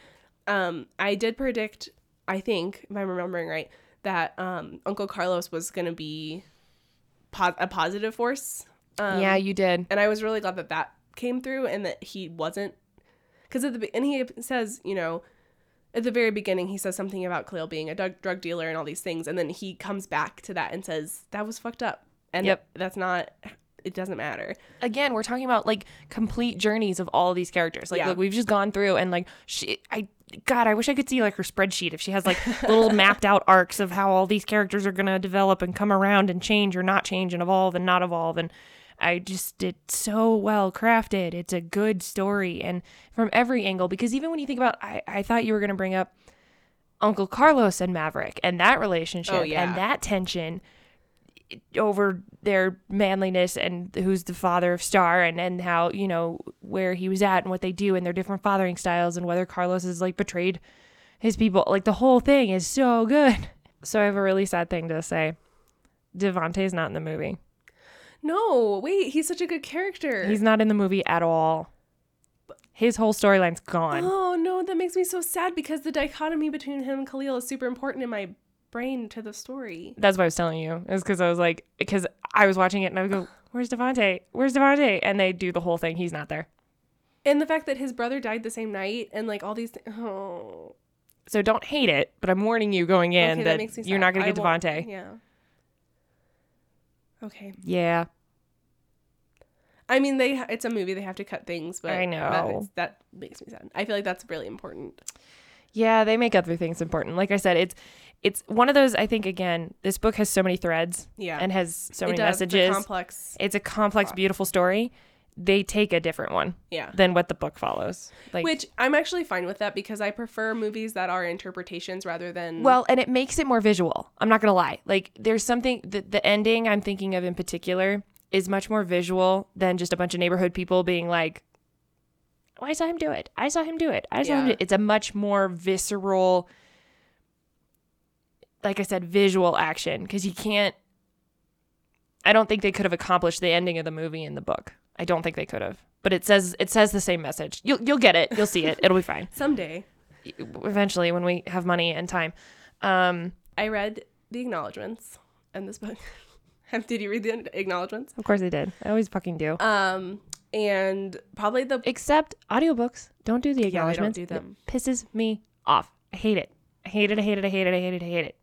um, I did predict, I think, if I'm remembering right, that um, Uncle Carlos was going to be po- a positive force. Um, yeah, you did. and I was really glad that that came through and that he wasn't, because at the be- and he says, you know, at the very beginning he says something about Khalil being a drug drug dealer and all these things, and then he comes back to that and says that was fucked up, and Yep. that's not. It doesn't matter. again, we're talking about like complete journeys of all these characters. Like, Yeah. look, we've just gone through and like she, I, God, I wish I could see like her spreadsheet if she has like little mapped out arcs of how all these characters are gonna develop and come around and change or not change and evolve and not evolve. And I just it's so well crafted. It's a good story and from every angle because even when you think about, I, I thought you were gonna bring up Uncle Carlos and Maverick and that relationship Oh, yeah. and that tension over their manliness and who's the father of Star and and how you know where he was at and what they do and their different fathering styles and whether Carlos has like betrayed his people like the whole thing is so good. So I have a really sad thing to say. DeVante's not in the movie. No, wait, he's such a good character. He's not in the movie at all. His whole storyline's gone. Oh no, that makes me so sad because the dichotomy between him and Khalil is super important in my brain to the story. That's what I was telling you. Is because I was like, because I was watching it and I would go, "Where's DeVante? Where's DeVante?" And they do the whole thing. He's not there. And the fact that his brother died the same night and like all these th- oh So don't hate it, but I'm warning you going in okay, that, that makes me you're not going to get won't- Yeah. Okay. Yeah. I mean, they it's a movie. They have to cut things, but I that, know. is- that makes me sad. I feel like that's really important. Yeah, they make other things important. Like I said, it's it's one of those I think again, this book has so many threads Yeah. and has so it many does. It's a messages. complex. it's a complex, beautiful story. They take a different one Yeah. than what the book follows. Like Which I'm actually fine with that because I prefer movies that are interpretations rather than Well, and it makes it more visual. I'm not gonna lie. Like there's something the the ending I'm thinking of in particular is much more visual than just a bunch of neighborhood people being like, oh, "I saw him do it. I saw him do it. I saw him." Do it. It's a much more visceral, like I said, visual action because you can't. I don't think they could have accomplished the ending of the movie in the book. I don't think they could have. But it says it says the same message. You'll you'll get it. You'll see it. It'll be fine someday. eventually when we have money and time. Um, I read the acknowledgments in this book. Did you read the acknowledgments? Of course I did. I always fucking do. Um, and probably the Except audiobooks. Don't do the acknowledgments. Yeah, don't do them. It pisses me off. I hate it. I hate it. I hate it. I hate it. I hate it. I hate it.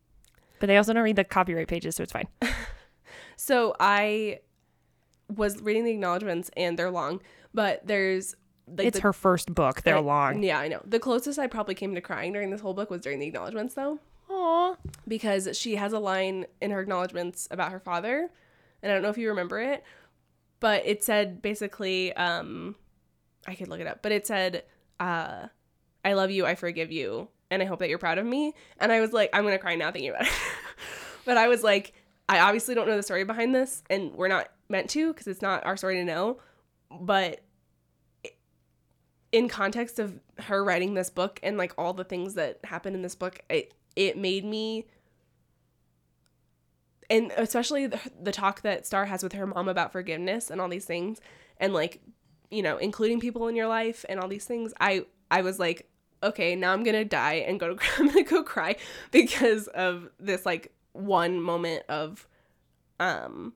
But they also don't read the copyright pages, so it's fine. So I was reading the acknowledgments and they're long, but there's like it's the, her first book. They're I- long. Yeah, I know. The closest I probably came to crying during this whole book was during the acknowledgments though, Aw. because she has a line in her acknowledgments about her father, and I don't know if you remember it, but it said basically um I could look it up, but it said, uh, "I love you, I forgive you, and I hope that you're proud of me." And I was like, I'm gonna cry now thinking about it. but I was like, I obviously don't know the story behind this, and we're not meant to because it's not our story to know. But in context of her writing this book and like all the things that happen in this book, it it made me and especially the, the talk that Star has with her mom about forgiveness and all these things and like you know including people in your life and all these things I I was like okay now I'm gonna die and go to I'm gonna go cry because of this like one moment of um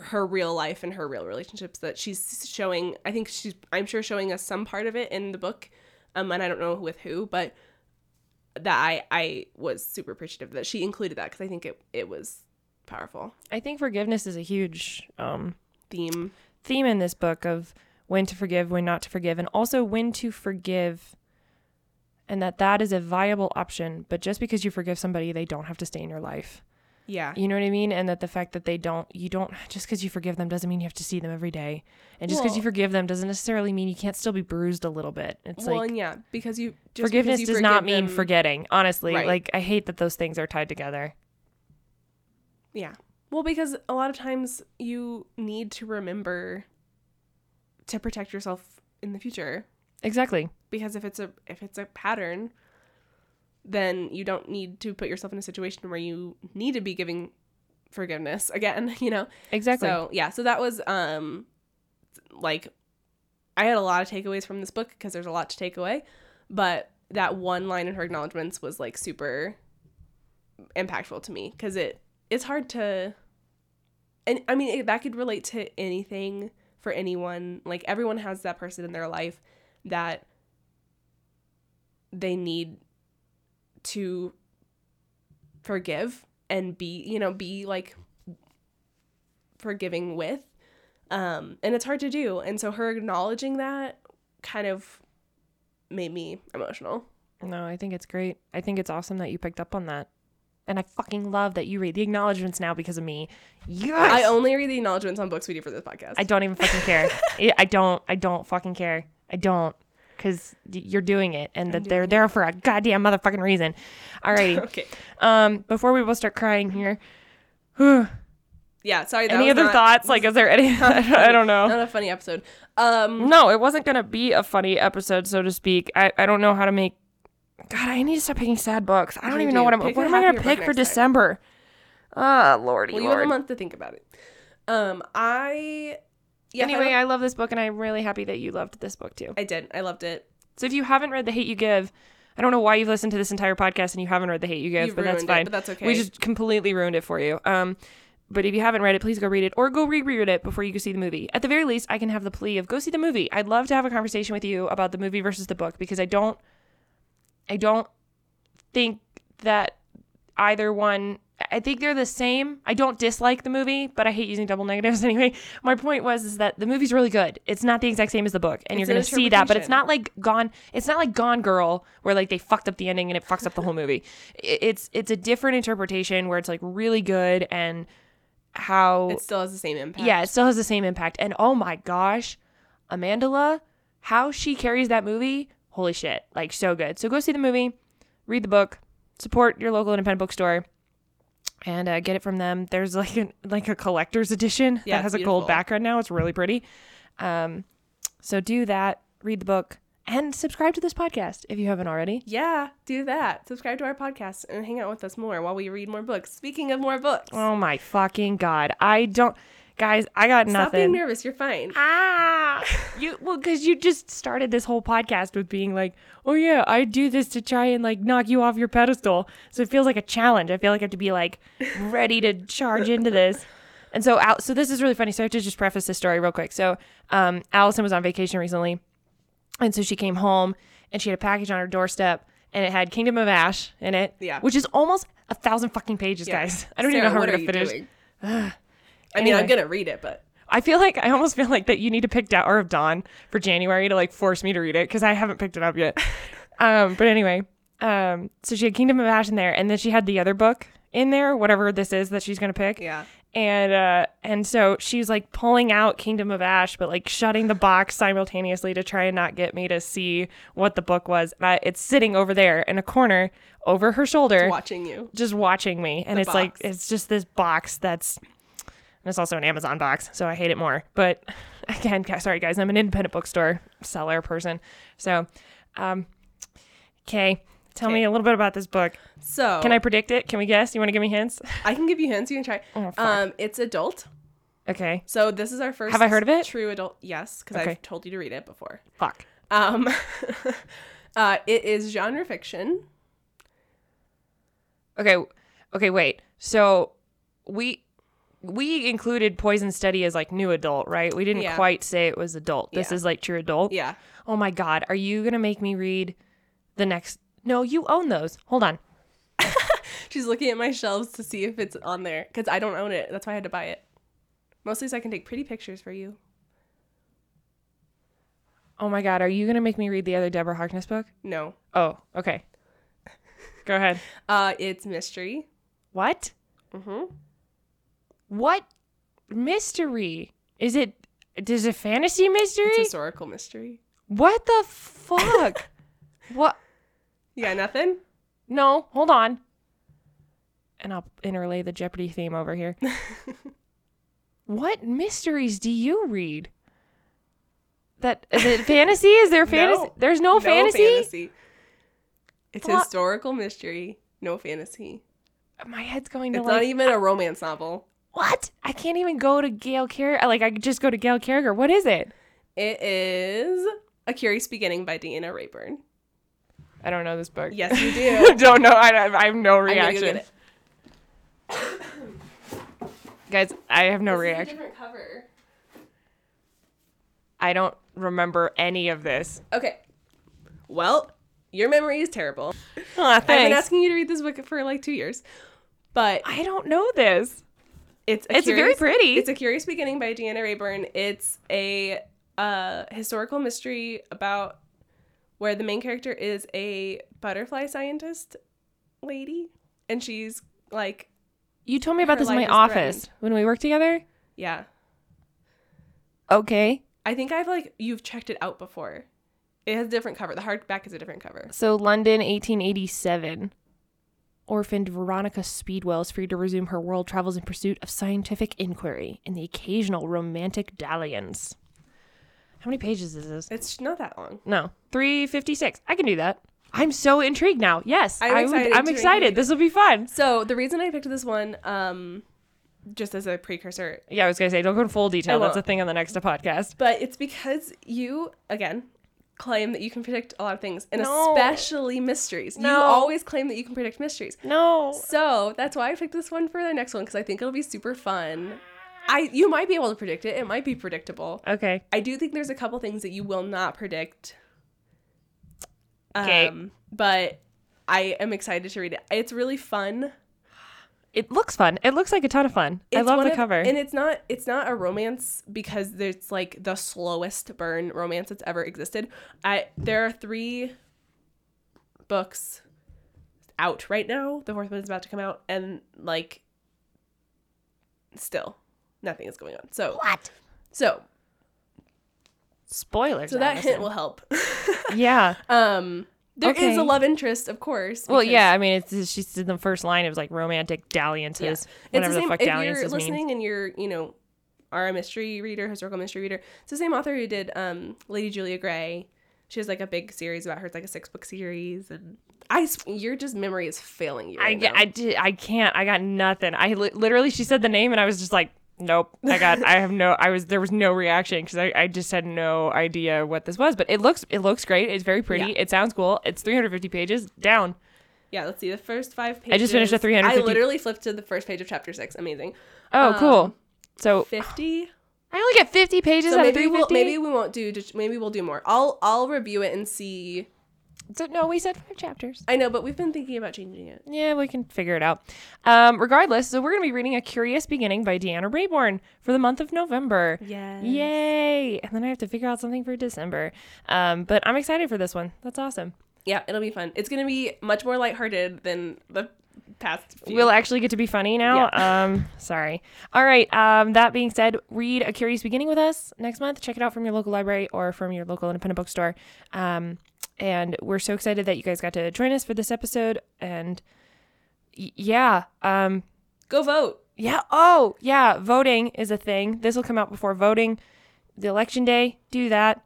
her real life and her real relationships that she's showing I think she's I'm sure showing us some part of it in the book um and I don't know with who but that I I was super appreciative that she included that because I think it it was powerful I think forgiveness is a huge um, theme. theme in this book of when to forgive, when not to forgive, and also when to forgive, and that that is a viable option. But just because you forgive somebody, they don't have to stay in your life. Yeah. You know what I mean? And that the fact that they don't, you don't, just because you forgive them doesn't mean you have to see them every day. And just because you forgive them doesn't necessarily mean you can't still be bruised a little bit. It's well, like and yeah, because you just forgiveness because you does not mean them- forgetting. Honestly, Right. like I hate that those things are tied together. Yeah. Well, because a lot of times you need to remember to protect yourself in the future. Exactly. Because if it's a if it's a pattern, then you don't need to put yourself in a situation where you need to be giving forgiveness again, you know? Exactly. So yeah, so that was um like I had a lot of takeaways from this book because there's a lot to take away, but that one line in her acknowledgments was like super impactful to me because it it's hard to and I mean it, that could relate to anything for anyone. Like everyone has that person in their life that they need to forgive and be, you know, be like forgiving with. Um, and it's hard to do. And so her acknowledging that kind of made me emotional. No, I think it's great. I think it's awesome that you picked up on that. And I fucking love that you read the acknowledgments now because of me. Yes. I only read the acknowledgments on books we do for this podcast. I don't even fucking care. I- I don't. I don't fucking care. I don't. Because you're doing it, and that they're there for a goddamn motherfucking reason. Alrighty. okay. um, before we both start crying here, whew, Yeah, sorry. Any other not, thoughts? Like, is there any? I don't know. Not a funny episode. Um, No, it wasn't gonna be a funny episode, so to speak. I, I don't know how to make. God, I need to stop picking sad books. I don't even know what I'm. Pick what am I gonna pick for. December? Ah, lordy well, you have a month to think about it. Um, I. Yeah, anyway, I, I love this book, and I'm really happy that you loved this book too. I did. I loved it. So if you haven't read The Hate U Give, I don't know why you've listened to this entire podcast and you haven't read The Hate U Give, You've but that's ruined it, fine. but that's okay. We just completely ruined it for you. Um, but if you haven't read it, please go read it or go reread it before you go see the movie. At the very least, I can have the plea of go see the movie. I'd love to have a conversation with you about the movie versus the book because I don't, I don't think that either one. I think they're the same. I don't dislike the movie, but I hate using double negatives anyway. My point was is that the movie's really good. It's not the exact same as the book, and It's you're an going to see that, but it's not like Gone. It's not like Gone Girl where like they fucked up the ending and it fucks up the whole movie. It's it's a different interpretation where it's like really good and how It still has the same impact. yeah, it still has the same impact. And oh my gosh, Amandla, how she carries that movie, holy shit, like so good. So go see the movie, read the book, support your local independent bookstore, and uh, get it from them. There's like a like a collector's edition Yeah, that has a gold background now. It's really pretty. Um, so do that, read the book, and subscribe to this podcast if you haven't already. Yeah, do that. Subscribe to our podcast and hang out with us more while we read more books. Speaking of more books, Oh my fucking god, I don't, guys, I got nothing. stop being nervous. You're fine. ah you well because you just started this whole podcast with being like oh yeah i do this to try and like knock you off your pedestal so it feels like a challenge i feel like i have to be like ready to charge into this and so Al- so this is really funny so i have to just preface this story real quick so um alyson was on vacation recently and so she came home and she had a package on her doorstep and it had kingdom of ash in it Yeah. which is almost a thousand fucking pages Yeah. guys i don't Sarah, even know how we're gonna finish I mean, Anyway. I'm gonna read it, but I feel like I almost feel like that you need to pick Tower of Dawn for January to like force me to read it because I haven't picked it up yet. um, but anyway, um, so she had Kingdom of Ash in there, and then she had the other book in there, whatever this is that she's gonna pick. yeah, And uh and so she's like pulling out Kingdom of Ash, but like shutting the box simultaneously to try and not get me to see what the book was. And I, it's sitting over there in a corner over her shoulder, Watching you. just watching me. And The it's like it's just this box that's and it's also an Amazon box, so I hate it more. But again, sorry guys, I'm an independent bookstore seller person. So um okay, tell me a little bit about this book. So Can I predict it? Can we guess? You want to give me hints? I can give you hints. You can try. Oh, um, it's adult. Okay. So this is our first. Have I heard of it? True adult. Yes, because Okay. I've told you to read it before. Fuck. Um, uh, it is genre fiction. Okay. Okay, wait. So we we included Poison Study as like new adult, right? We didn't Yeah. quite say it was adult. This Yeah. is like true adult. Yeah. Oh my god, are you going to make me read the next No, you own those. Hold on. She's looking at my shelves to see if it's on there because I don't own it. That's why I had to buy it. Mostly so I can take pretty pictures for you. Oh my god, are you going to make me read the other Deborah Harkness book? No. Oh, okay. Go ahead. Uh, it's mystery. What? Mm-hmm. What mystery? Is it is it fantasy mystery? It's historical mystery. what the fuck? what? You got nothing? No, hold on. And I'll interlay the Jeopardy theme over here. what mysteries do you read? That is it fantasy? Is there fantasy? No. There's no, fantasy? It's What? historical mystery. No fantasy. My head's going to It's like not even a romance novel. What? I can't even go to Gail Carriger. Like I could just go to Gail Carriger. What is it? It is A Curious Beginning by Deanna Raybourn. I don't know this book. Yes, you do. don't know. I, I have no go reaction. get it. Guys, I have no This reaction. different cover. I don't remember any of this. Okay. Well, your memory is terrible. Aw, I've been asking you to read this book for like two years, but I don't know this. It's a It's very pretty. It's a Curious Beginning by Deanna Raybourn. It's a uh, historical mystery about where the main character is a butterfly scientist lady, and she's like, You told me about this in my office threatened. when we worked together. yeah. Okay. I think I've like you've checked it out before. It has a different cover. The hardback is a different cover. So London, 1887. Orphaned Veronica Speedwell is free to resume her world travels in pursuit of scientific inquiry and the occasional romantic dalliance. How many pages is this? It's not that long. No, 356. I can do that. I'm so intrigued now. Yes, I'm I would, excited I'm excited. This will be fun. So the reason I picked this one, um, just as a precursor, Yeah, I was gonna say don't go in full detail. That's a thing on the next podcast. but it's because you again claim that you can predict a lot of things, and No. especially mysteries. You always claim that you can predict mysteries. No. So that's why I picked this one for the next one because I think it'll be super fun. I you might be able to predict it. It might be predictable. Okay. I do think there's a couple things that you will not predict. 'Kay. Um, but I am excited to read it. It's really fun. It looks fun. It looks like a ton of fun. I love the of- cover. and it's not it's not a romance because it's like the slowest burn romance that's ever existed. I there are three books out right now. The fourth one is about to come out, and like still nothing is going on. So what? so Spoilers. so that hint will help. Yeah. um, there is Okay. a love interest, of course. Well, yeah. I mean, it's she's in the first line. It was like romantic dalliances. Yeah. Whatever the the, same. fuck if you're dalliances listening mean. and you're, you know, are a mystery reader, historical mystery reader, it's the same author who did um, Lady Julia Grey. She has like a big series about her. It's like a six book series, and I, s- your just memory is failing you. I, Right ge- now. I did. I can't. I got nothing. I li- literally. She said the name, and I was just like, nope. I got. I have no. I was. There was no reaction because I, I just had no idea what this was. But it looks. It looks great. It's very pretty. Yeah. It sounds cool. It's 350 pages. Down. yeah, let's see the first five pages. I just finished a I 350 i literally flipped to the first page of chapter six. Amazing. Oh, Um, cool. So Fifty. I only get 50 pages So out of maybe we'll 350. maybe we won't do. Maybe we'll do more. I'll I'll review it and see. So, no, we said five chapters. I know, but we've been thinking about changing it. Yeah, we can figure it out. Um, regardless, so we're going to be reading A Curious Beginning by Deanna Raybourn for the month of November. Yes. Yay! And then I have to figure out something for December. Um, but I'm excited for this one. That's awesome. Yeah, it'll be fun. It's gonna be much more lighthearted than the past few. We'll actually get to be funny now. Um, sorry. All right. Um, that being said, read A Curious Beginning with us next month. Check it out from your local library or from your local independent bookstore. Um, and we're so excited that you guys got to join us for this episode. And y- yeah, um, Go vote. yeah. Oh, yeah. Voting is a thing. This will come out before voting. The election day, do that.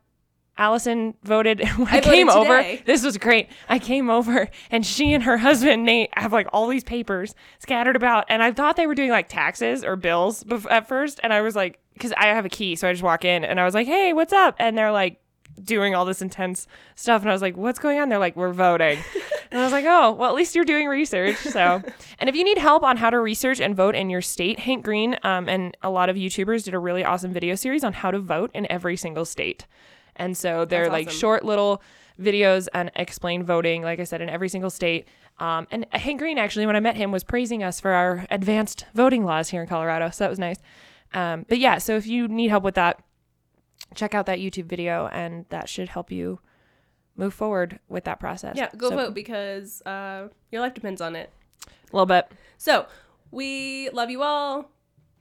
Alyson voted when I, I voted came over. This was great. I came over and she and her husband Nate have like all these papers scattered about, and I thought they were doing like taxes or bills bef- at first, and I was like, because I have a key, so I just walk in and I was like, hey, what's up? And they're like doing all this intense stuff, and I was like, what's going on? They're like, we're voting. And I was like, oh, well, at least you're doing research. So, and if you need help on how to research and vote in your state, Hank Green um, and a lot of YouTubers did a really awesome video series on how to vote in every single state. And so they're That's like short little videos and explain voting, like I said, in every single state. Um, and Hank Green, actually, when I met him, was praising us for our advanced voting laws here in Colorado. So that was nice. Um, but yeah, so if you need help with that, check out that YouTube video, and that should help you move forward with that process. Yeah, go So- vote because uh, your life depends on it. A little bit, So we love you all.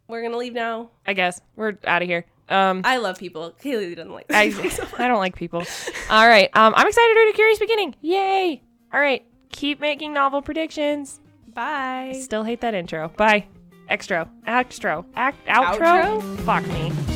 We're gonna leave now. I guess. We're out of here. Um, I love people. Kaylee doesn't like. I, I don't like people. All right. Um, I'm excited to read a curious beginning. Yay! All right. Keep making novel predictions. Bye. Still hate that intro. Bye. Extra. Extra. Act. Outro. Outro? Fuck me.